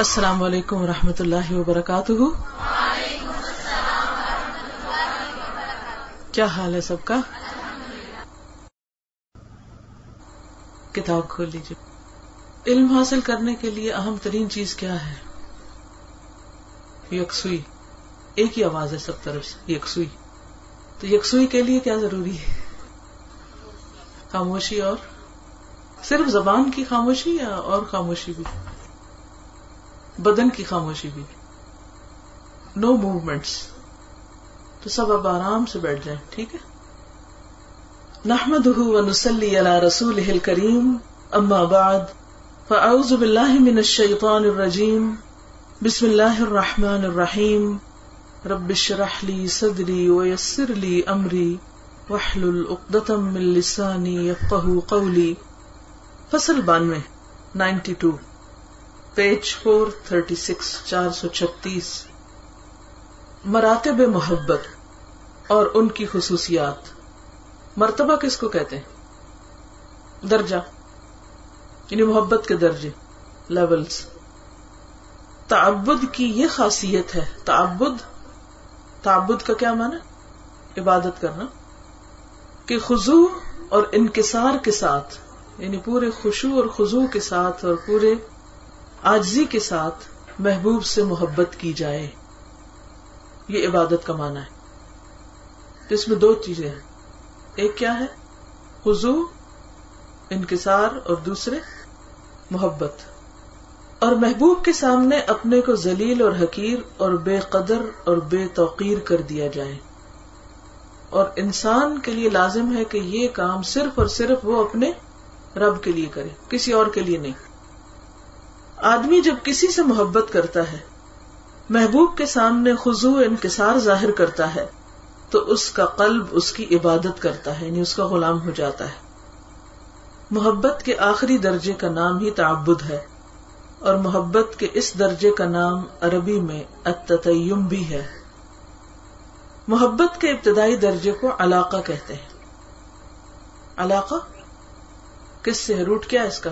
السلام علیکم و رحمۃ اللہ وبرکاتہ۔ کیا حال ہے سب کا؟ کتاب کھول لیجیے علم حاصل کرنے کے لیے اہم ترین چیز کیا ہے؟ یکسوئی۔ ایک ہی آواز ہے سب طرف سے، یکسوئی۔ تو یکسوئی کے لیے کیا ضروری ہے؟ خاموشی اور؟ صرف زبان کی خاموشی یا اور خاموشی بھی؟ بدن کی خاموشی بھی۔ نو موومینٹس تو سب اب آرام سے بیٹھ جائیں، ٹھیک ہے؟ نحمد نسلی اللہ رسول کریم اما بعد، فاعوذ باللہ من الشیطان الرجیم، بسم اللہ الرحمن الرحیم، رب اشرح صدری ویسر لی امری وحلل اقدتم من لسانی یفقہ قولی۔ فصل بانوے، ninety two. Page four, thirty six, چار سو چھتیس۔ مراتب محبت اور ان کی خصوصیات۔ مرتبہ کس کو کہتے ہیں؟ درجہ یعنی محبت کے درجے لیولز تعبد کی یہ خاصیت ہے، تعبد تعبد کا کیا مانا عبادت کرنا۔ کہ خزو اور انکسار کے ساتھ یعنی پورے خوشو اور خزو کے ساتھ اور پورے آجزی کے ساتھ محبوب سے محبت کی جائے۔ یہ عبادت کا معنی ہے۔ تو اس میں دو چیزیں ہیں۔ ایک کیا ہے؟ خزو انکسار اور دوسرے، محبت۔ اور محبوب کے سامنے اپنے کو ذلیل اور حقیر اور بے قدر اور بے توقیر کر دیا جائے۔ اور انسان کے لیے لازم ہے کہ یہ کام صرف اور صرف وہ اپنے رب کے لیے کرے، کسی اور کے لیے نہیں۔ آدمی جب کسی سے محبت کرتا ہے، محبوب کے سامنے خزو انکسار ظاہر کرتا ہے، تو اس کا قلب اس کی عبادت کرتا ہے یعنی اس کا غلام ہو جاتا ہے۔ محبت کے آخری درجے کا نام ہی تعبد ہے، اور محبت کے اس درجے کا نام عربی میں اتتیم بھی ہے۔ محبت کے ابتدائی درجے کو علاقہ کہتے ہیں۔ علاقہ؟ کس سے روٹ کیا اس کا؟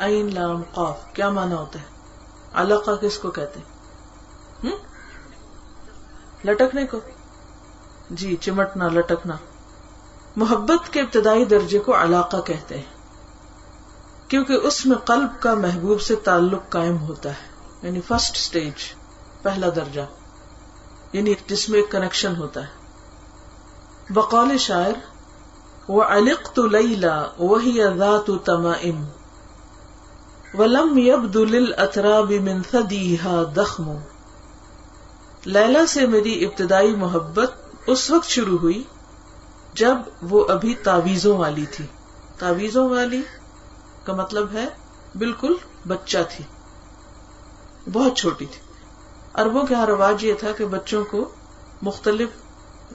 عین لام قاف، کیا مانا ہوتا ہے؟ علاقہ کس کو کہتے ہیں؟ لٹکنے کو۔ جی چمٹنا، لٹکنا۔ محبت کے ابتدائی درجے کو علاقہ کہتے ہیں۔ کیونکہ اس میں قلب کا محبوب سے تعلق قائم ہوتا ہے۔ یعنی فرسٹ سٹیج پہلا درجہ۔ یعنی جس میں ایک کنیکشن ہوتا ہے۔ بقول شاعر وہ علق تو لیلا وہی ذات تمائم۔ ولم یب دل اطراب منفدی دخم. لیلا سے میری ابتدائی محبت اس وقت شروع ہوئی جب وہ ابھی تعویزوں والی تھی. تعویزوں والی کا مطلب ہے بالکل بچہ تھی. بہت چھوٹی تھی. اربوں کے یہاں رواج یہ تھا کہ بچوں کو مختلف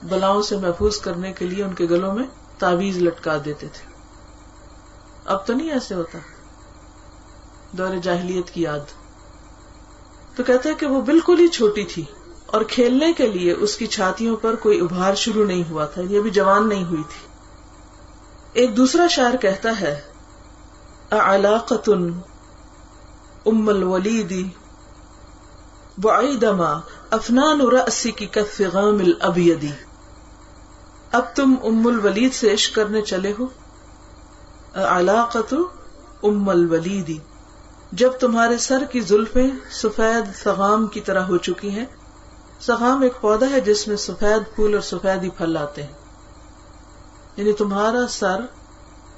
بلاؤں سے محفوظ کرنے کے لیے ان کے گلوں میں تعویز لٹکا دیتے تھے. اب تو نہیں ایسے ہوتا. دور جاہلیت کی یاد۔ تو کہتے کہ وہ بالکل ہی چھوٹی تھی اور کھیلنے کے لیے اس کی چھاتیوں پر کوئی ابھار شروع نہیں ہوا تھا، یہ بھی جوان نہیں ہوئی تھی۔ ایک دوسرا شاعر کہتا ہے علاقت ام الولیدی بعیدما افنان رأسی کی کف غام الابیدی۔ اب تم ام الولید سے عشق کرنے چلے ہو۔ علاقت ام الولیدی جب تمہارے سر کی زلفیں سفید سغام کی طرح ہو چکی ہیں، سغام ایک پودا ہے جس میں سفید پھول اور سفید ہی پھل آتے ہیں۔ یعنی تمہارا سر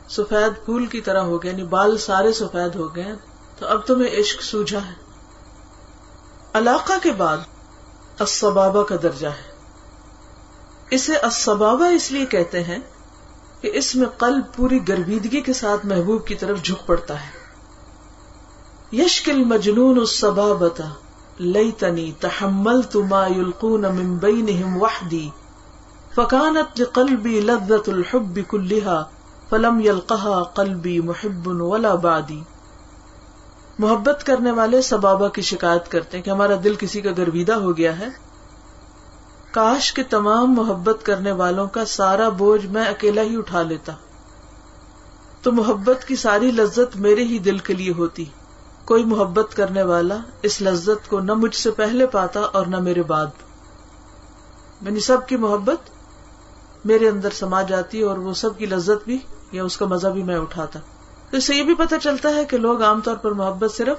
سفید پھول کی طرح ہو گیا یعنی بال سارے سفید ہو گئے تو اب تمہیں عشق سوجا ہے۔ علاقہ کے بعد اسبابا کا درجہ ہے۔ اسے اسبابا اس لیے کہتے ہیں کہ اس میں قلب پوری گربیدگی کے ساتھ محبوب کی طرف جھک پڑتا ہے۔ یشکل مجنون الصبابتا لیتنی تحملت ما يلقون من بينهم وحدي فكانت لقلبي لذة الحب كلها فلم يلقها قلبي محب ولا بعدي محبت کرنے والے سبابا کی شکایت کرتے ہیں کہ ہمارا دل کسی کا گرویدہ ہو گیا ہے۔ کاش کے تمام محبت کرنے والوں کا سارا بوجھ میں اکیلا ہی اٹھا لیتا۔ تو محبت کی ساری لذت میرے ہی دل کے لیے ہوتی۔ کوئی محبت کرنے والا اس لذت کو نہ مجھ سے پہلے پاتا اور نہ میرے بعد۔ یعنی سب کی محبت میرے اندر سما جاتی اور وہ سب کی لذت بھی یا اس کا مزہ بھی میں اٹھاتا۔ تو اس سے یہ بھی پتہ چلتا ہے کہ لوگ عام طور پر محبت صرف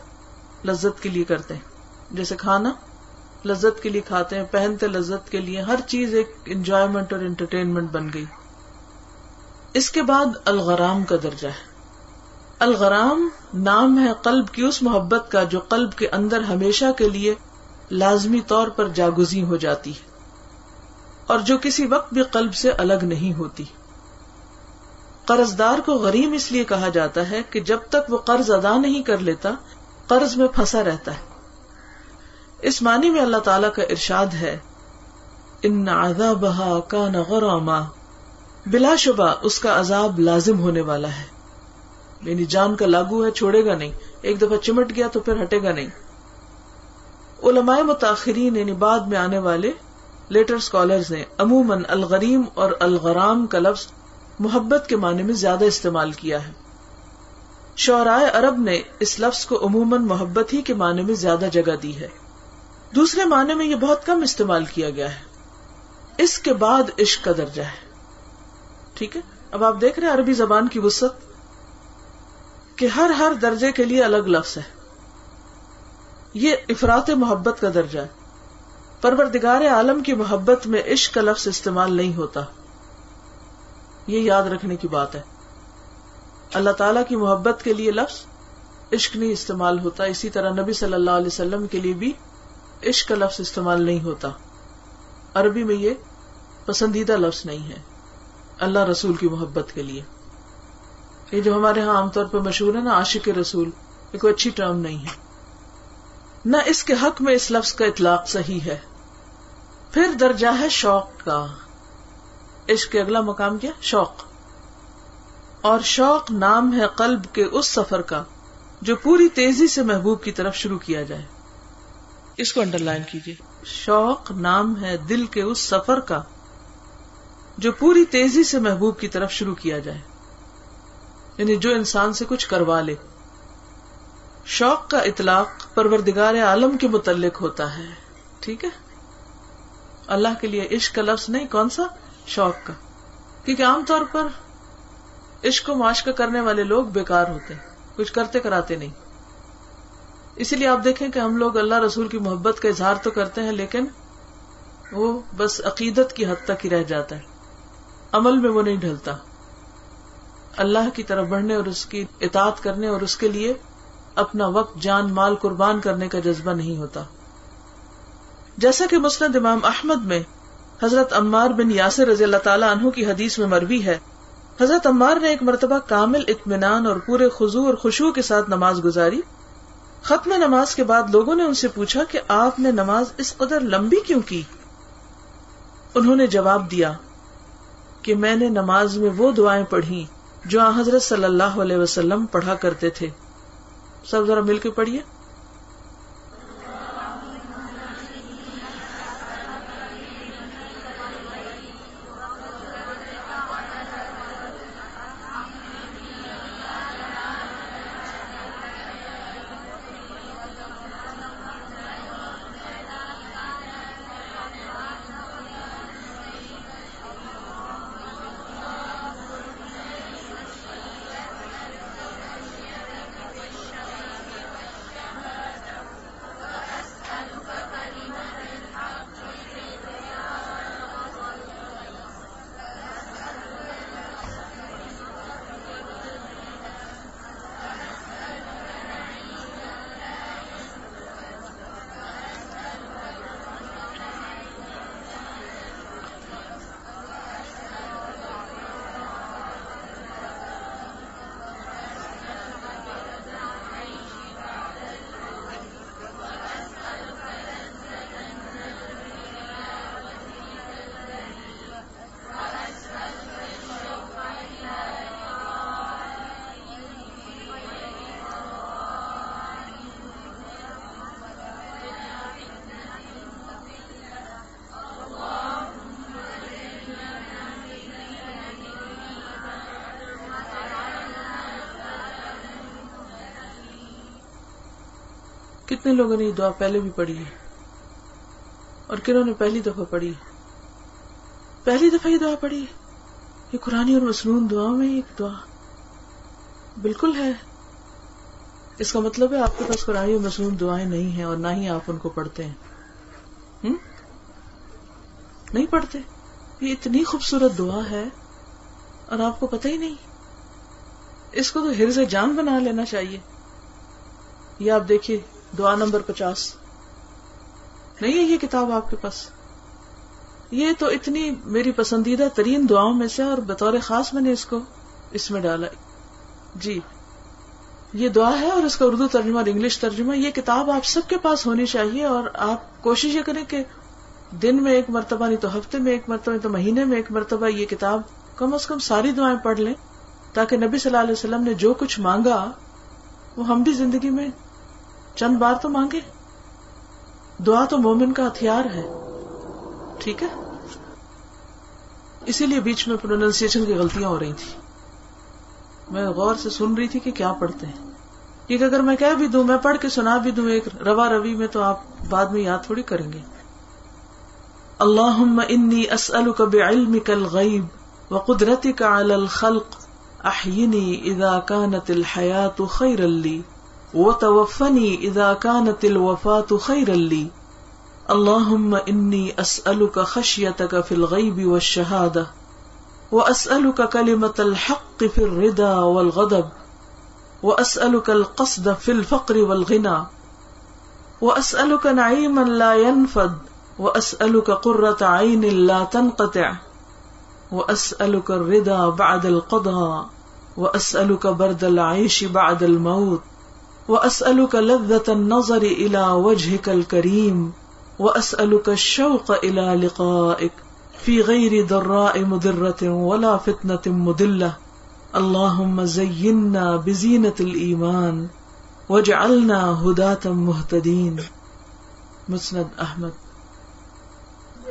لذت کے لیے کرتے ہیں۔ جیسے کھانا لذت کے لیے کھاتے ہیں، پہنتے لذت کے لیے ہر چیز ایک انجوائےمنٹ اور انٹرٹینمنٹ بن گئی۔ اس کے بعد الغرام کا درجہ ہے۔ الغرام نام ہے قلب کی اس محبت کا جو قلب کے اندر ہمیشہ کے لیے لازمی طور پر جاگزی ہو جاتی ہے اور جو کسی وقت بھی قلب سے الگ نہیں ہوتی۔ قرض دار کو غریم اس لیے کہا جاتا ہے کہ جب تک وہ قرض ادا نہیں کر لیتا، قرض میں پھنسا رہتا ہے۔ اس معنی میں اللہ تعالی کا ارشاد ہے، ان بہا کا نغراما بلا شبہ اس کا عذاب لازم ہونے والا ہے۔ یعنی جان کا لاگو ہے، چھوڑے گا نہیں۔ ایک دفعہ چمٹ گیا تو پھر ہٹے گا نہیں۔ علماء متاثرین یعنی بعد میں آنے والے لیٹر اسکالرز نے عموماً الغریم اور الغرام کا لفظ محبت کے معنی میں زیادہ استعمال کیا ہے۔ شعرائے عرب نے اس لفظ کو عموماً محبت ہی کے معنی میں زیادہ جگہ دی ہے۔ دوسرے معنی میں یہ بہت کم استعمال کیا گیا ہے۔ اس کے بعد عشق کا درجہ ہے۔ ٹھیک ہے؟ اب آپ دیکھ رہے ہیں عربی زبان کی وسط کہ ہر ہر درجے کے لیے الگ لفظ ہے۔ یہ افراد محبت کا درجہ ہے۔ پروردگار عالم کی محبت میں عشق کا لفظ استعمال نہیں ہوتا۔ یہ یاد رکھنے کی بات ہے۔ اللہ تعالی کی محبت کے لیے لفظ عشق نہیں استعمال ہوتا۔ اسی طرح نبی صلی اللہ علیہ وسلم کے لیے بھی عشق کا لفظ استعمال نہیں ہوتا۔ عربی میں یہ پسندیدہ لفظ نہیں ہے۔ اللہ رسول کی محبت کے لیے۔ یہ جو ہمارے ہاں عام طور پہ مشہور ہے نا عاشق رسول، یہ کوئی اچھی ٹرم نہیں ہے۔ نہ اس کے حق میں اس لفظ کا اطلاق صحیح ہے۔ پھر درجہ ہے شوق کا۔ عشق کے اگلا مقام کیا؟ شوق۔ اور شوق نام ہے قلب کے اس سفر کا جو پوری تیزی سے محبوب کی طرف شروع کیا جائے۔ اس کو انڈر لائن کیجیے شوق نام ہے دل کے اس سفر کا جو پوری تیزی سے محبوب کی طرف شروع کیا جائے۔ یعنی جو انسان سے کچھ کروا لے۔ شوق کا اطلاق پروردگار عالم کے متعلق ہوتا ہے۔ ٹھیک ہے؟ اللہ کے لیے عشق کا لفظ نہیں، کون سا؟ شوق کا۔ کیونکہ عام طور پر عشق و معاشقہ کرنے والے لوگ بیکار ہوتے ہیں، کچھ کرتے کراتے نہیں۔ اسی لیے آپ دیکھیں کہ ہم لوگ اللہ رسول کی محبت کا اظہار تو کرتے ہیں، لیکن وہ بس عقیدت کی حد تک ہی رہ جاتا ہے۔ عمل میں وہ نہیں ڈھلتا۔ اللہ کی طرف بڑھنے اور اس کی اطاعت کرنے اور اس کے لیے اپنا وقت، جان، مال قربان کرنے کا جذبہ نہیں ہوتا۔ جیسا کہ مسند امام احمد میں حضرت عمار بن یاسر رضی اللہ تعالیٰ عنہ کی حدیث میں مروی ہے، حضرت عمار نے ایک مرتبہ کامل اطمینان اور پورے خزو اور خوشبو کے ساتھ نماز گزاری۔ ختم نماز کے بعد لوگوں نے ان سے پوچھا کہ آپ نے نماز اس قدر لمبی کیوں کی؟ انہوں نے جواب دیا کہ میں نے نماز میں وہ دعائیں پڑھی جو حضرت صلی اللہ علیہ وسلم پڑھا کرتے تھے۔ سب ذرا مل کے پڑھیے۔ کتنے لوگوں نے یہ دعا پہلے بھی پڑھی ہے؟ اور کنہوں نے پہلی دفعہ پڑھی پہلی دفعہ یہ دعا پڑھی یہ قرآن اور مصنون دعا میں ایک دعا بالکل ہے۔ اس کا مطلب ہے آپ کے پاس قرآن اور مصنون دعائیں نہیں ہیں اور نہ ہی آپ ان کو پڑھتے ہیں۔ نہیں پڑھتے۔ یہ اتنی خوبصورت دعا ہے اور آپ کو پتہ ہی نہیں۔ اس کو تو ہرز جان بنا لینا چاہیے۔ یہ آپ دیکھیے۔ دعا نمبر پچاس۔ نہیں ہے یہ کتاب آپ کے پاس۔ یہ تو اتنی میری پسندیدہ ترین دعاؤں میں سے اور بطور خاص میں نے اس کو اس میں ڈالا۔ جی یہ دعا ہے اور اس کا اردو ترجمہ اور انگلش ترجمہ، یہ کتاب آپ سب کے پاس ہونی چاہیے اور آپ کوشش یہ کریں کہ دن میں ایک مرتبہ، نہیں تو ہفتے میں ایک مرتبہ، نہیں تو مہینے میں ایک مرتبہ یہ کتاب کم از کم ساری دعائیں پڑھ لیں تاکہ نبی صلی اللہ علیہ وسلم نے جو کچھ مانگا وہ ہم بھی زندگی میں چند بار تو مانگے۔ دعا تو مومن کا ہتھیار ہے۔ ٹھیک ہے؟ اسی لیے بیچ میں پروننسیشن کی غلطیاں ہو رہی تھی میں غور سے سن رہی تھی کہ کیا پڑھتے ہیں۔ کیونکہ اگر میں کہہ بھی دوں، میں پڑھ کے سنا بھی دوں ایک روا روی میں، تو آپ بعد میں یاد تھوڑی کریں گے۔ اللہ انی اسألک بعلمک الغیب وقدرتک علی الخلق احینی اذا كانت الحیات خیرا لی وتوفني اذا كانت الوفاة خيرا لي. اللهم اني اسالك خشيتك في الغيب والشهاده واسالك كلمه الحق في الرضا والغضب واسالك القصد في الفقر والغنى واسالك نعيما لا ينفد واسالك قره عين لا تنقطع واسالك الرضا بعد القضاء واسالك برد العيش بعد الموت. وأسألك لذة النظر إلى وجهك الكريم وأسألك الشوق إلى لقائك في غير ضراء مضرة ولا فتنة مدلة اللهم زينا بزينة الإيمان واجعلنا هداة مهتدين مسند احمد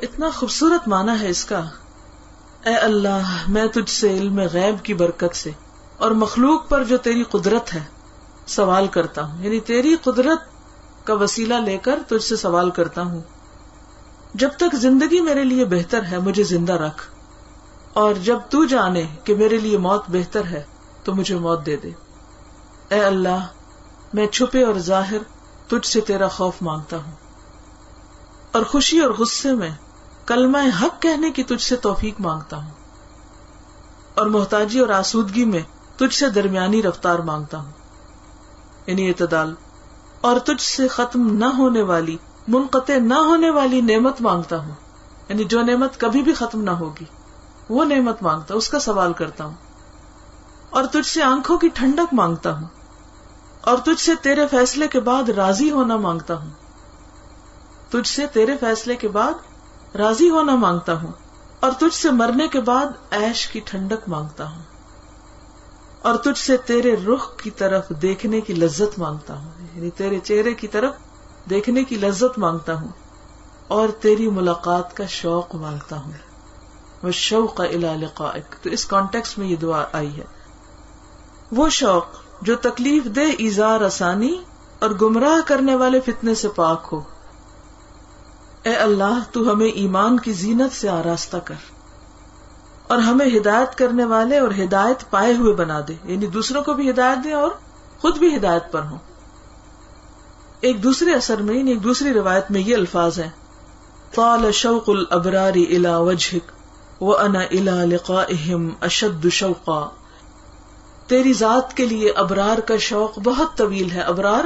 اتنا خوبصورت معنی ہے اس کا۔ اے اللہ، میں تجھ سے علم غیب کی برکت سے اور مخلوق پر جو تیری قدرت ہے سوال کرتا ہوں۔ یعنی تیری قدرت کا وسیلہ لے کر تجھ سے سوال کرتا ہوں۔ جب تک زندگی میرے لیے بہتر ہے، مجھے زندہ رکھ۔ اور جب تو جانے کہ میرے لیے موت بہتر ہے، تو مجھے موت دے دے۔ اے اللہ، میں چھپے اور ظاہر تجھ سے تیرا خوف مانگتا ہوں۔ اور خوشی اور غصے میں کلمہ حق کہنے کی تجھ سے توفیق مانگتا ہوں۔ اور محتاجی اور آسودگی میں تجھ سے درمیانی رفتار مانگتا ہوں۔ یعنی اعتدال، اور تجھ سے ختم نہ ہونے والی، منقطع نہ ہونے والی نعمت مانگتا ہوں۔ یعنی جو نعمت کبھی بھی ختم نہ ہوگی، وہ نعمت مانگتا، اس کا سوال کرتا ہوں۔ اور تجھ سے آنکھوں کی ٹھنڈک مانگتا ہوں، اور تجھ سے تیرے فیصلے کے بعد راضی ہونا مانگتا ہوں۔ تجھ سے تیرے فیصلے کے بعد راضی ہونا مانگتا ہوں، اور تجھ سے مرنے کے بعد ایش کی ٹھنڈک مانگتا ہوں۔ اور تجھ سے تیرے رخ کی طرف دیکھنے کی لذت مانگتا ہوں۔ یعنی تیرے چہرے کی طرف دیکھنے کی لذت مانگتا ہوں اور تیری ملاقات کا شوق مانگتا ہوں۔ وہ شوق لقائک تو اس کانٹیکس میں یہ دعا آئی ہے۔ وہ شوق جو تکلیف دے ایزار آسانی اور گمراہ کرنے والے فتنے سے پاک ہو۔ اے اللہ، تو ہمیں ایمان کی زینت سے آراستہ کر۔ اور ہمیں ہدایت کرنے والے اور ہدایت پائے ہوئے بنا دے۔ یعنی دوسروں کو بھی ہدایت دے اور خود بھی ہدایت پر ہوں۔ ایک دوسرے اثر میں یعنی ایک دوسری روایت میں یہ الفاظ ہیں۔ طال شوق الابراری الا وجهك وانا الى لقائهم اشد شوقا۔ تیری ذات کے لیے ابرار کا شوق بہت طویل ہے، ابرار،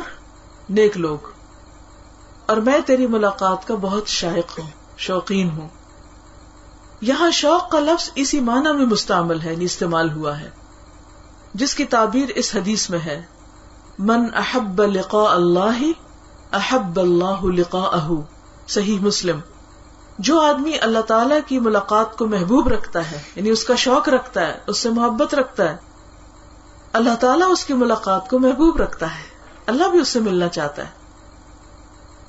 نیک لوگ۔ اور میں تیری ملاقات کا بہت شائق ہوں، شوقین ہوں۔ یہاں شوق کا لفظ اسی معنی میں مستعمل ہے یعنی استعمال ہوا ہے۔ جس کی تعبیر اس حدیث میں ہے، من احب لقاء اللہ، احب اللہ لقاء صحیح مسلم۔ جو آدمی اللہ تعالی کی ملاقات کو محبوب رکھتا ہے یعنی اس کا شوق رکھتا ہے، اس سے محبت رکھتا ہے، اللہ تعالیٰ اس کی ملاقات کو محبوب رکھتا ہے۔ اللہ بھی اس سے ملنا چاہتا ہے۔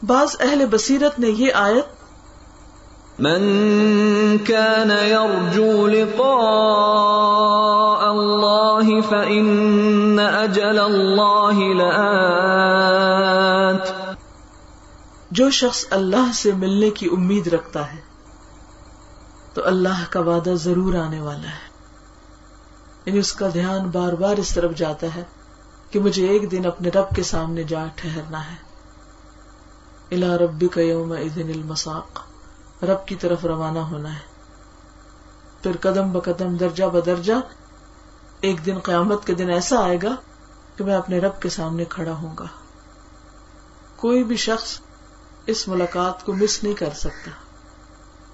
بعض اہل بصیرت نے یہ آیت من كان يرجو لقاء الله فإن أجل لآت. جو شخص اللہ سے ملنے کی امید رکھتا ہے، تو اللہ کا وعدہ ضرور آنے والا ہے۔ یعنی اس کا دھیان بار بار اس طرف جاتا ہے کہ مجھے ایک دن اپنے رب کے سامنے جا ٹھہرنا ہے۔ الا ربی کا یوم المساق۔ رب کی طرف روانہ ہونا ہے۔ پھر قدم بقدم درجہ بدرجہ ایک دن قیامت کے دن ایسا آئے گا کہ میں اپنے رب کے سامنے کھڑا ہوں گا۔ کوئی بھی شخص اس ملاقات کو مس نہیں کر سکتا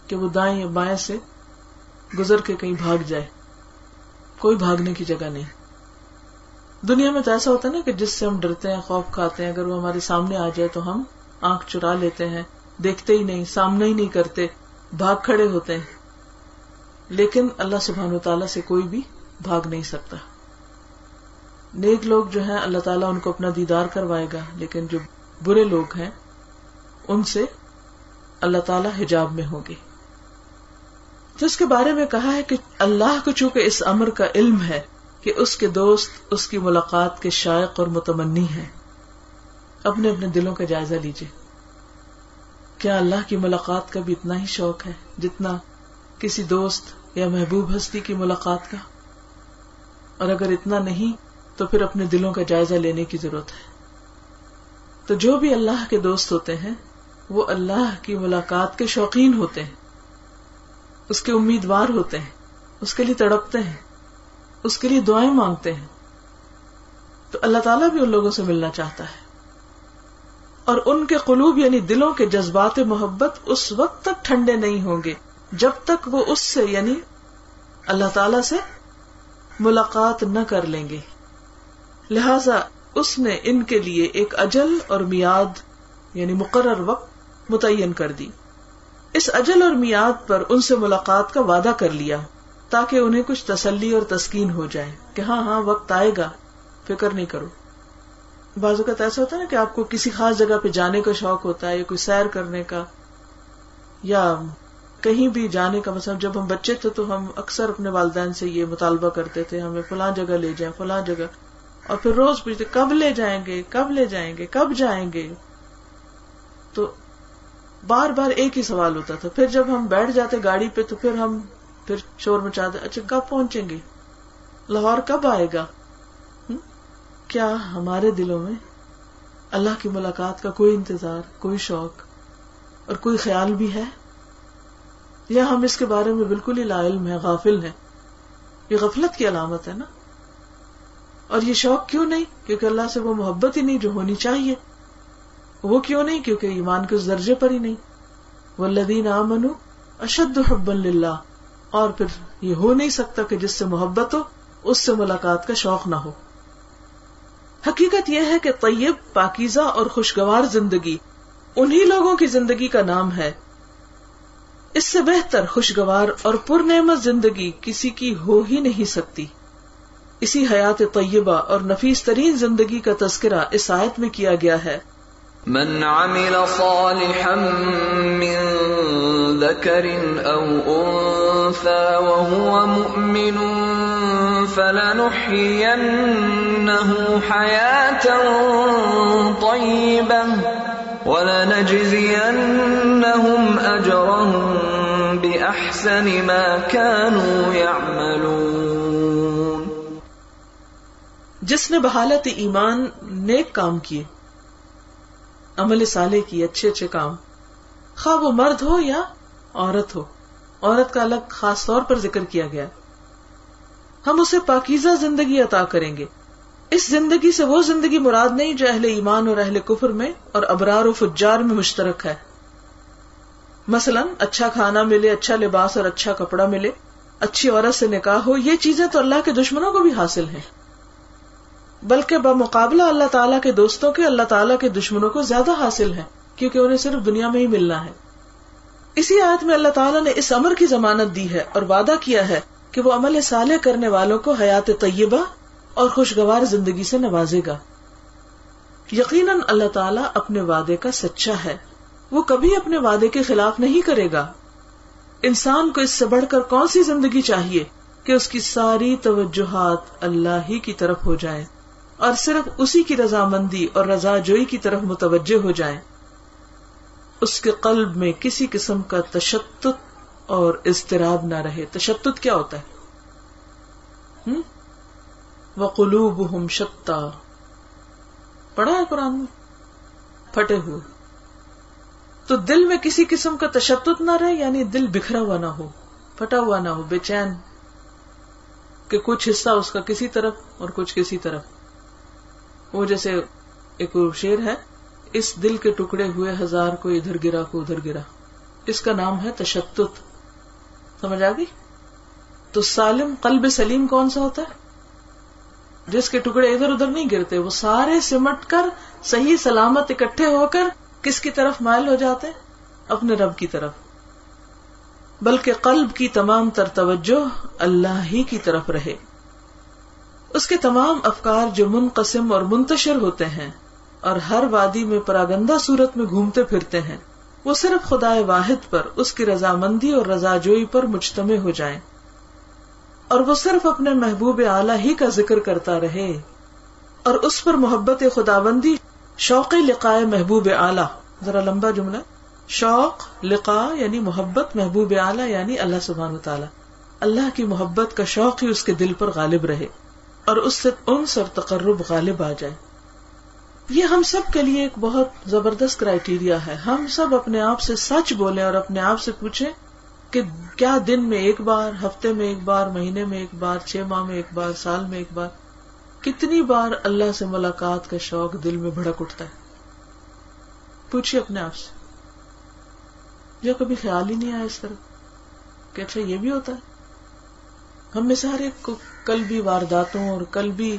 کہ وہ دائیں یا بائیں سے گزر کے کہیں بھاگ جائے۔ کوئی بھاگنے کی جگہ نہیں۔ دنیا میں تو ایسا ہوتا ہے نا کہ جس سے ہم ڈرتے ہیں، خوف کھاتے ہیں، اگر وہ ہمارے سامنے آ جائے تو ہم آنکھ چرا لیتے ہیں۔ دیکھتے ہی نہیں سامنا ہی نہیں کرتے، بھاگ کھڑے ہوتے ہیں۔ لیکن اللہ سبحان و تعالیٰ سے کوئی بھی بھاگ نہیں سکتا۔ نیک لوگ جو ہیں، اللہ تعالیٰ ان کو اپنا دیدار کروائے گا، لیکن جو برے لوگ ہیں، ان سے اللہ تعالیٰ حجاب میں ہوں گے۔ جس کے بارے میں کہا ہے کہ اللہ کو چونکہ اس امر کا علم ہے کہ اس کے دوست، اس کی ملاقات کے شائق اور متمنی ہیں۔ اپنے اپنے دلوں کا جائزہ لیجیے کیا اللہ کی ملاقات کا بھی اتنا ہی شوق ہے جتنا کسی دوست یا محبوب ہستی کی ملاقات کا؟ اور اگر اتنا نہیں، تو پھر اپنے دلوں کا جائزہ لینے کی ضرورت ہے۔ تو جو بھی اللہ کے دوست ہوتے ہیں، وہ اللہ کی ملاقات کے شوقین ہوتے ہیں۔ اس کے امیدوار ہوتے ہیں، اس کے لیے تڑپتے ہیں، اس کے لیے دعائیں مانگتے ہیں۔ تو اللہ تعالیٰ بھی ان لوگوں سے ملنا چاہتا ہے۔ اور ان کے قلوب یعنی دلوں کے جذبات محبت اس وقت تک ٹھنڈے نہیں ہوں گے، جب تک وہ اس سے یعنی اللہ تعالی سے ملاقات نہ کر لیں گے۔ لہذا اس نے ان کے لیے ایک اجل اور میاد یعنی مقرر وقت متعین کر دی۔ اس اجل اور میاد پر ان سے ملاقات کا وعدہ کر لیا تاکہ انہیں کچھ تسلی اور تسکین ہو جائے کہ ہاں ہاں وقت آئے گا، فکر نہیں کرو۔ بازو کا ایسا ہوتا ہے نا کہ آپ کو کسی خاص جگہ پہ جانے کا شوق ہوتا ہے یا کوئی سیر کرنے کا، یا کہیں بھی جانے کا مطلب جب ہم بچے تھے تو ہم اکثر اپنے والدین سے یہ مطالبہ کرتے تھے، ہمیں فلاں جگہ لے جائیں، فلاں جگہ۔ اور پھر روز پوچھتے، کب لے جائیں گے؟ کب لے جائیں گے؟ کب جائیں گے؟ تو بار بار ایک ہی سوال ہوتا تھا۔ پھر جب ہم بیٹھ جاتے گاڑی پہ تو پھر ہم پھر شور مچاتے اچھا کب پہنچیں گے؟ لاہور کب آئے گا؟ کیا ہمارے دلوں میں اللہ کی ملاقات کا کوئی انتظار، کوئی شوق اور کوئی خیال بھی ہے؟ یا ہم اس کے بارے میں بالکل ہی لا علم ہے غافل ہے یہ غفلت کی علامت ہے نا؟ اور یہ شوق کیوں نہیں؟ کیونکہ اللہ سے وہ محبت ہی نہیں جو ہونی چاہیے۔ وہ کیوں نہیں؟ کیونکہ ایمان کے اس درجے پر ہی نہیں۔ وہ لدین آمن اشد حب اللہ اور پھر یہ ہو نہیں سکتا کہ جس سے محبت ہو، اس سے ملاقات کا شوق نہ ہو۔ حقیقت یہ ہے کہ طیب، پاکیزہ اور خوشگوار زندگی انہی لوگوں کی زندگی کا نام ہے۔ اس سے بہتر خوشگوار اور پر نعمت زندگی کسی کی ہو ہی نہیں سکتی۔ اسی حیات طیبہ اور نفیس ترین زندگی کا تذکرہ اس آیت میں کیا گیا ہے۔ من عمل صالحا من ذكر او انثى وهو مؤمن فلنحيينه حياه طيبه ولنجزينهم اجرهم باحسن ما كانوا يعملون. جس نے بحالت ایمان نیک کام کیے، عمل صالح کی اچھے اچھے کام خواہ وہ مرد ہو یا عورت ہو، عورت کا الگ خاص طور پر ذکر کیا گیا۔ ہے ہم اسے پاکیزہ زندگی عطا کریں گے۔ اس زندگی سے وہ زندگی مراد نہیں جو اہل ایمان اور اہل کفر میں اور ابرار و فجار میں مشترک ہے۔ مثلا اچھا کھانا ملے اچھا لباس اور اچھا کپڑا ملے، اچھی عورت سے نکاح ہو، یہ چیزیں تو اللہ کے دشمنوں کو بھی حاصل ہیں۔ بلکہ بمقابلہ اللہ تعالیٰ کے دوستوں کے اللہ تعالیٰ کے دشمنوں کو زیادہ حاصل ہے کیونکہ انہیں صرف دنیا میں ہی ملنا ہے۔ اسی آیت میں اللہ تعالیٰ نے اس امر کی ضمانت دی ہے اور وعدہ کیا ہے کہ وہ عمل صالح کرنے والوں کو حیات طیبہ اور خوشگوار زندگی سے نوازے گا۔ یقیناً اللہ تعالیٰ اپنے وعدے کا سچا ہے۔ وہ کبھی اپنے وعدے کے خلاف نہیں کرے گا۔ انسان کو اس سے بڑھ کر کون سی زندگی چاہیے کہ اس کی ساری توجہات اللہ ہی کی طرف ہو جائیں اور صرف اسی کی رضامندی اور رضا جوئی کی طرف متوجہ ہو جائیں۔ اس کے قلب میں کسی قسم کا تشدد اور اضطراب نہ رہے۔ تشدد کیا ہوتا ہے؟ وہ قلوب ہم شتا۔ پڑھا ہے قرآن میں؟ پھٹے ہوئے۔ تو دل میں کسی قسم کا تشدد نہ رہے یعنی دل بکھرا ہوا نہ ہو، پھٹا ہوا نہ ہو، بے چین۔ کہ کچھ حصہ اس کا کسی طرف اور کچھ کسی طرف۔ وہ جیسے ایک شیر ہے، اس دل کے ٹکڑے ہوئے ہزار کو ادھر گرا کو ادھر گرا۔ اس کا نام ہے تشدد۔ سمجھ آ گئی؟ تو سالم قلب سلیم کون سا ہوتا ہے؟ جس کے ٹکڑے ادھر ادھر نہیں گرتے، وہ سارے سمٹ کر صحیح سلامت اکٹھے ہو کر کس کی طرف مائل ہو جاتے؟ اپنے رب کی طرف۔ بلکہ قلب کی تمام تر توجہ اللہ ہی کی طرف رہے۔ اس کے تمام افکار جو منقسم اور منتشر ہوتے ہیں اور ہر وادی میں پراگندہ صورت میں گھومتے پھرتے ہیں۔ وہ صرف خدا واحد پر، اس کی رضامندی اور رضا جوئی پر مجتمع ہو جائیں۔ اور وہ صرف اپنے محبوب اعلی ہی کا ذکر کرتا رہے۔ اور اس پر محبت خدا بندی شوق لقاء محبوب اعلی۔ ذرا لمبا جملہ۔ شوق لقا یعنی محبت، محبوب اعلی یعنی اللہ سبحان تعالیٰ۔ اللہ کی محبت کا شوق ہی اس کے دل پر غالب رہے۔ اور اس سے انس اور تقرب غالب آ جائے۔ یہ ہم سب کے لیے ایک بہت زبردست کرائٹیریا ہے۔ ہم سب اپنے آپ سے سچ بولیں اور اپنے آپ سے پوچھیں کہ کیا دن میں ایک بار، ہفتے میں ایک بار، مہینے میں ایک بار، چھ ماہ میں ایک بار، سال میں ایک بار، کتنی بار اللہ سے ملاقات کا شوق دل میں بھڑک اٹھتا ہے۔ پوچھیے اپنے آپ سے۔ جو کبھی خیال ہی نہیں آیا اس طرح کہ اچھا یہ بھی ہوتا ہے۔ ہم میں سے ہر ایک کو کل بھی وارداتوں اور کل بھی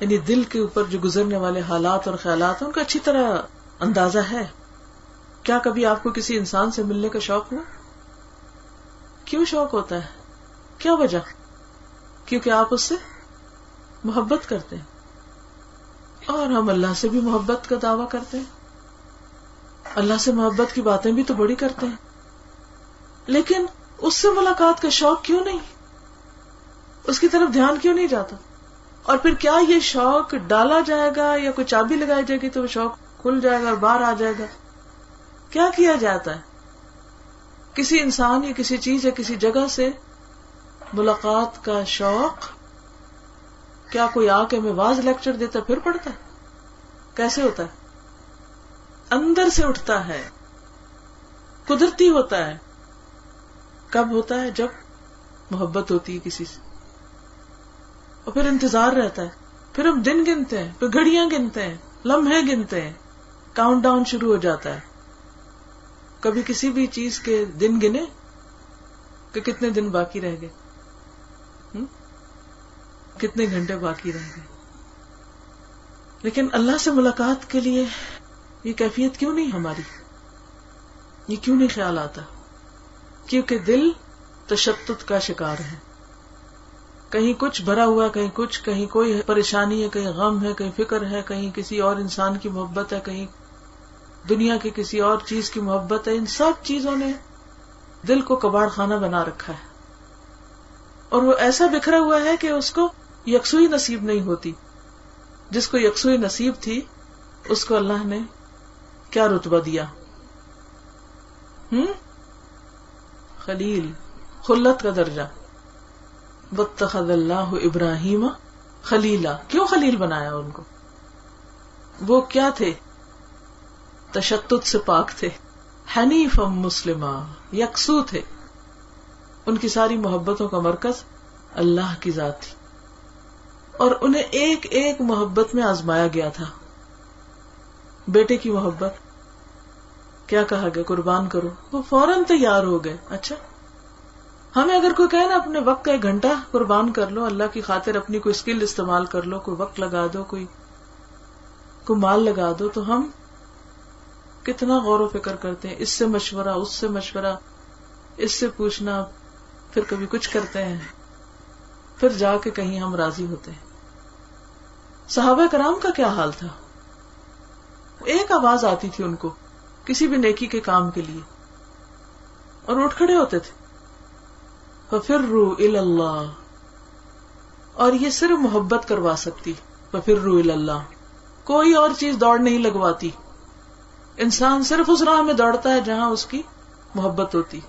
یعنی دل کے اوپر جو گزرنے والے حالات اور خیالات ہیں، ان کا اچھی طرح اندازہ ہے۔ کیا کبھی آپ کو کسی انسان سے ملنے کا شوق ہوا؟ کیوں شوق ہوتا ہے؟ کیا وجہ؟ کیونکہ آپ اس سے محبت کرتے ہیں۔ اور ہم اللہ سے بھی محبت کا دعوی کرتے ہیں۔ اللہ سے محبت کی باتیں بھی تو بڑی کرتے ہیں۔ لیکن اس سے ملاقات کا شوق کیوں نہیں؟ اس کی طرف دھیان کیوں نہیں جاتا؟ اور پھر کیا یہ شوق ڈالا جائے گا یا کوئی چابی لگائی جائے گی تو وہ شوق کھل جائے گا اور باہر آ جائے گا؟ کیا کیا جاتا ہے؟ کسی انسان یا کسی چیز یا کسی جگہ سے ملاقات کا شوق کیا کوئی آ کے ہمیں واز لیکچر دیتا پھر پڑتا ہے؟ کیسے ہوتا ہے؟ اندر سے اٹھتا ہے، قدرتی ہوتا ہے۔ کب ہوتا ہے؟ جب محبت ہوتی ہے کسی سے۔ اور پھر انتظار رہتا ہے۔ پھر ہم دن گنتے ہیں، پھر گھڑیاں گنتے ہیں، لمحے گنتے ہیں۔ کاؤنٹ ڈاؤن شروع ہو جاتا ہے۔ کبھی کسی بھی چیز کے دن گنے کہ کتنے دن باقی رہ گئے؟ کتنے گھنٹے باقی رہ گئے؟ لیکن اللہ سے ملاقات کے لیے یہ کیفیت کیوں نہیں ہماری؟ یہ کیوں نہیں خیال آتا؟ کیونکہ دل تشدد کا شکار ہے۔ کہیں کچھ بھرا ہوا کہیں کچھ، کہیں کوئی پریشانی ہے، کہیں غم ہے، کہیں فکر ہے، کہیں کسی اور انسان کی محبت ہے، کہیں دنیا کی کسی اور چیز کی محبت ہے۔ ان سب چیزوں نے دل کو کباڑ خانہ بنا رکھا ہے۔ اور وہ ایسا بکھرا ہوا ہے کہ اس کو یکسوئی نصیب نہیں ہوتی۔ جس کو یکسوئی نصیب تھی، اس کو اللہ نے کیا رتبہ دیا؟ ہوں خلیل، خلت کا درجہ۔ بتخد اللہ ابراہیم خلیلا۔ کیوں خلیل بنایا ان کو؟ وہ کیا تھے؟ تشدد سے پاک تھے حنیف مسلم یکسو تھے۔ ان کی ساری محبتوں کا مرکز اللہ کی ذات تھی۔ اور انہیں ایک ایک محبت میں آزمایا گیا تھا۔ بیٹے کی محبت، کیا کہا گیا؟ قربان کرو۔ وہ فوراً تیار ہو گئے۔ اچھا۔ ہمیں اگر کوئی کہے نا اپنے وقت کا ایک گھنٹہ قربان کر لو، اللہ کی خاطر اپنی کوئی اسکل استعمال کر لو، کوئی وقت لگا دو، کوئی کوئی مال لگا دو، تو ہم کتنا غور و فکر کرتے ہیں۔ اس سے مشورہ، اس سے مشورہ، اس سے پوچھنا، پھر کبھی کچھ کرتے ہیں۔ پھر جا کے کہیں ہم راضی ہوتے ہیں۔ صحابہ کرام کا کیا حال تھا؟ ایک آواز آتی تھی ان کو کسی بھی نیکی کے کام کے لیے اور اٹھ کھڑے ہوتے تھے۔ پھر رو اللہ اور یہ صرف محبت کروا سکتی۔ پھر رو اللہ کوئی اور چیز دوڑ نہیں لگواتی۔ انسان صرف اس راہ میں دوڑتا ہے جہاں اس کی محبت ہوتی۔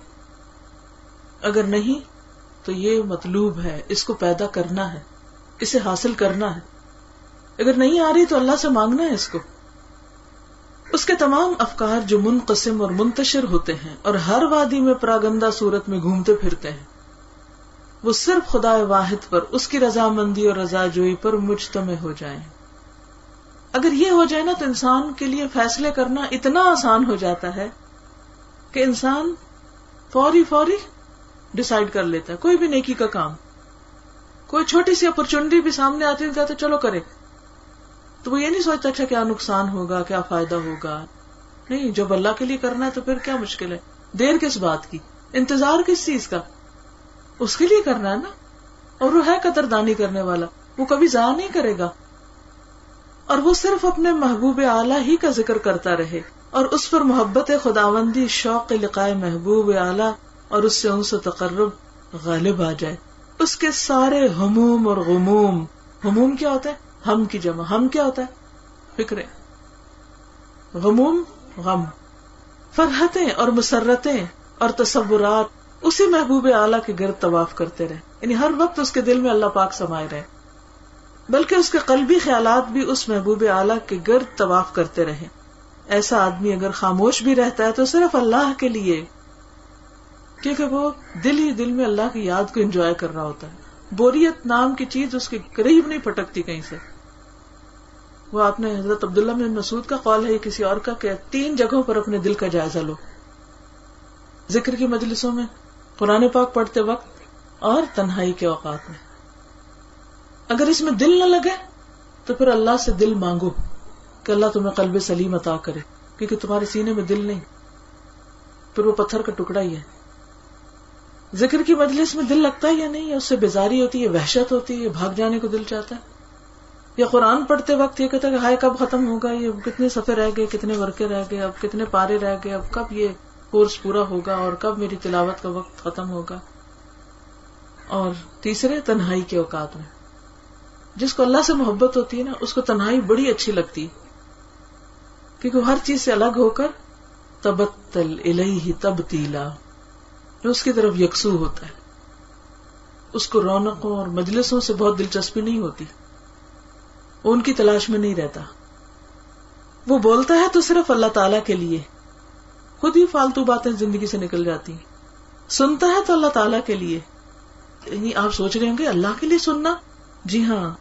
اگر نہیں، تو یہ مطلوب ہے، اس کو پیدا کرنا ہے، اسے حاصل کرنا ہے۔ اگر نہیں آ رہی تو اللہ سے مانگنا ہے اس کو۔ اس کے تمام افکار جو منقسم اور منتشر ہوتے ہیں اور ہر وادی میں پراگندہ صورت میں گھومتے پھرتے ہیں۔ وہ صرف خدا واحد پر، اس کی رضامندی اور رضا جوئی پر مجتمع ہو جائیں۔ اگر یہ ہو جائے نا تو انسان کے لیے فیصلے کرنا اتنا آسان ہو جاتا ہے کہ انسان فوری فوری ڈسائڈ کر لیتا ہے، کوئی بھی نیکی کا کام۔ کوئی چھوٹی سی اپرچونٹی بھی سامنے آتی کہتے چلو کرے تو وہ یہ نہیں سوچتا اچھا کیا نقصان ہوگا، کیا فائدہ ہوگا۔ نہیں، جب اللہ کے لیے کرنا ہے تو پھر کیا مشکل ہے؟ دیر کس بات کی؟ انتظار کس چیز کا؟ اس کے لیے کرنا ہے نا۔ اور وہ ہے قدردانی کرنے والا۔ وہ کبھی ضائع نہیں کرے گا۔ اور وہ صرف اپنے محبوب اعلیٰ ہی کا ذکر کرتا رہے۔ اور اس پر محبت خداوندی، شوق لقائے محبوب اعلیٰ اور اس سے ان سے تقرب غالب آ جائے۔ اس کے سارے ہموم اور غموم۔ ہموم کیا ہوتا ہے؟ ہم کی جمع۔ ہم کیا ہوتا ہے؟ فکرے غموم، غم۔ فرحتیں اور مسرتیں اور تصورات۔ اسی محبوب اعلیٰ کے گرد طواف کرتے رہے۔ یعنی ہر وقت اس کے دل میں اللہ پاک سمائے رہے۔ بلکہ اس کے قلبی خیالات بھی اس محبوب اعلیٰ کے گرد طواف کرتے رہے۔ ایسا آدمی اگر خاموش بھی رہتا ہے تو صرف اللہ کے لیے۔ کیونکہ وہ دل ہی دل میں اللہ کی یاد کو انجوائے کر رہا ہوتا ہے۔ بوریت نام کی چیز اس کے قریب نہیں پٹکتی کہیں سے۔ وہ آپ نے حضرت عبداللہ بن مسعود کا قول ہے، کسی اور کا کہ تین جگہوں پر اپنے دل کا جائزہ لو۔ ذکر کی مجلسوں میں قرآن پاک پڑھتے وقت اور تنہائی کے اوقات میں۔ اگر اس میں دل نہ لگے تو پھر اللہ سے دل مانگو کہ اللہ تمہیں قلب سلیم عطا کرے، کیونکہ تمہارے سینے میں دل نہیں۔ پھر وہ پتھر کا ٹکڑا ہی ہے۔ ذکر کی مجلس میں دل لگتا ہے یا نہیں؟ اس سے بیزاری ہوتی ہے، وحشت ہوتی ہے، بھاگ جانے کو دل چاہتا ہے؟ یا قرآن پڑھتے وقت یہ کہتا ہے کہ ہائے کب ختم ہوگا یہ؟ کتنے سفے رہ گئے، کتنے ورکے رہ گئے، اب کتنے پارے رہ گئے، اب کب یہ؟ کورس پورا ہوگا اور کب میری تلاوت کا وقت ختم ہوگا؟ اور تیسرے، تنہائی کے اوقات میں۔ جس کو اللہ سے محبت ہوتی ہے نا، اس کو تنہائی بڑی اچھی لگتی۔ کیونکہ ہر چیز سے الگ ہو کر تبتل الہی تبتیلا، اس کی طرف یکسو ہوتا ہے۔ اس کو رونقوں اور مجلسوں سے بہت دلچسپی نہیں ہوتی۔ وہ ان کی تلاش میں نہیں رہتا۔ وہ بولتا ہے تو صرف اللہ تعالی کے لیے۔ خود ہی فالتو باتیں زندگی سے نکل جاتی سنتا ہے تو اللہ تعالیٰ کے لیے۔ یعنی آپ سوچ رہے ہوں گے، اللہ کے لیے سننا؟ جی ہاں۔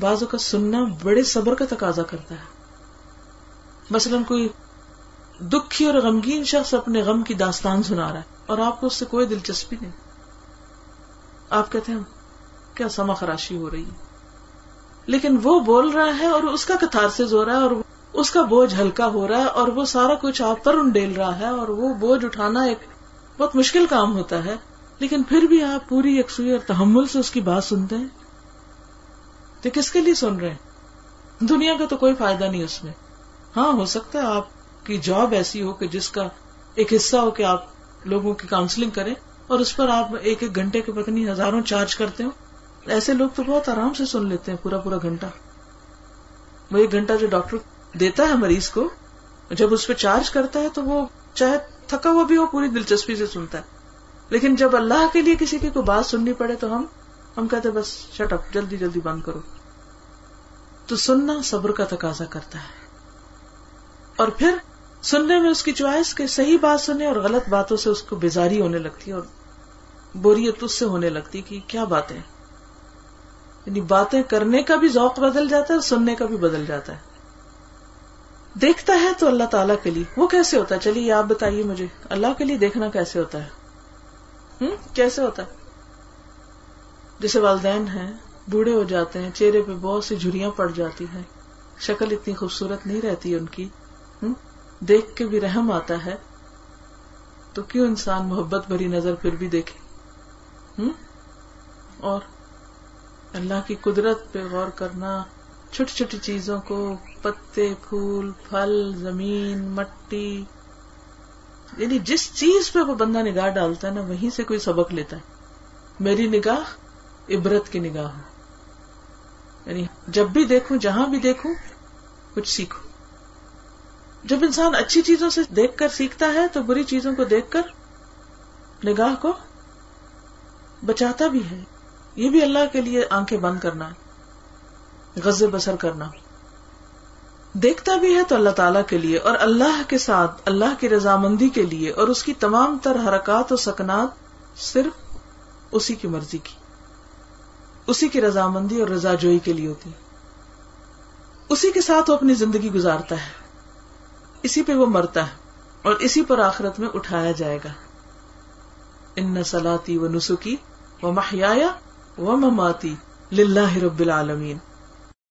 بازو کا سننا بڑے صبر کا تقاضا کرتا ہے۔ مثلاً کوئی دکھی اور غمگین شخص اپنے غم کی داستان سنا رہا ہے اور آپ کو اس سے کوئی دلچسپی نہیں۔ آپ کہتے ہیں، کیا سما خراشی ہو رہی ہے؟ لیکن وہ بول رہا ہے اور اس کا کتار سے ہو رہا ہے اور اس کا بوجھ ہلکا ہو رہا ہے اور وہ سارا کچھ آپ پر انڈیل رہا ہے اور وہ بوجھ اٹھانا ایک بہت مشکل کام ہوتا ہے، لیکن پھر بھی آپ پوری یکسوئی اور تحمل سے اس کی بات سنتے ہیں۔ تو کس کے لیے سن رہے ہیں؟ دنیا کا تو کوئی فائدہ نہیں اس میں۔ ہاں ہو سکتا ہے آپ کی جاب ایسی ہو کہ جس کا ایک حصہ ہو کہ آپ لوگوں کی کاؤنسلنگ کریں اور اس پر آپ ایک ایک گھنٹے کے پتنی ہزاروں چارج کرتے ہو ایسے لوگ تو بہت آرام سے سن لیتے ہیں، پورا پورا گھنٹہ۔ وہ ایک گھنٹہ جو ڈاکٹر دیتا ہے مریض کو، جب اس پہ چارج کرتا ہے تو وہ چاہے تھکا ہوا بھی ہو، پوری دلچسپی سے سنتا ہے۔ لیکن جب اللہ کے لیے کسی کی کوئی بات سننی پڑے تو ہم ہم کہتے بس شٹ اپ، جلدی جلدی بند کرو۔ تو سننا صبر کا تقاضا کرتا ہے۔ اور پھر سننے میں اس کی چوائس کے صحیح بات سننے اور غلط باتوں سے اس کو بیزاری ہونے لگتی ہے اور بوریت اس سے ہونے لگتی کہ کیا باتیں۔ یعنی باتیں کرنے کا بھی ذوق بدل جاتا ہے اور سننے کا بھی بدل جاتا ہے۔ دیکھتا ہے تو اللہ تعالیٰ کے لیے۔ وہ کیسے ہوتا ہے؟ چلیے، آپ بتائیے مجھے، اللہ کے لیے دیکھنا کیسے ہوتا ہے؟ کیسے ہوتا ہے؟ جیسے والدین ہیں، بوڑھے ہو جاتے ہیں، چہرے پہ بہت سی جھریاں پڑ جاتی ہیں۔ شکل اتنی خوبصورت نہیں رہتی ان کی۔ دیکھ کے بھی رحم آتا ہے۔ تو کیوں انسان محبت بھری نظر پھر بھی دیکھے؟ اور اللہ کی قدرت پہ غور کرنا، چھوٹی چھوٹی چیزوں کو پتے، پھول، پھل، زمین، مٹی۔ یعنی جس چیز پہ وہ بندہ نگاہ ڈالتا ہے نا، وہیں سے کوئی سبق لیتا ہے۔ میری نگاہ عبرت کی نگاہ ہو۔ یعنی جب بھی دیکھوں، جہاں بھی دیکھوں، کچھ سیکھوں۔ جب انسان اچھی چیزوں سے دیکھ کر سیکھتا ہے، تو بری چیزوں کو دیکھ کر نگاہ کو بچاتا بھی ہے۔ یہ بھی اللہ کے لیے آنکھیں بند کرنا غز بسر کرنا۔ دیکھتا بھی ہے تو اللہ تعالی کے لیے اور اللہ کے ساتھ، اللہ کی رضامندی کے لیے اور اس کی تمام تر حرکات و سکنات صرف اسی کی مرضی کی۔ اسی کی رضامندی اور رضا جوئی کے لیے ہوتی۔ اسی کے ساتھ وہ اپنی زندگی گزارتا ہے۔ اسی پہ وہ مرتا ہے اور اسی پر آخرت میں اٹھایا جائے گا۔ ان سلاتی و نسخی و محیا و مماتی رب العالمین۔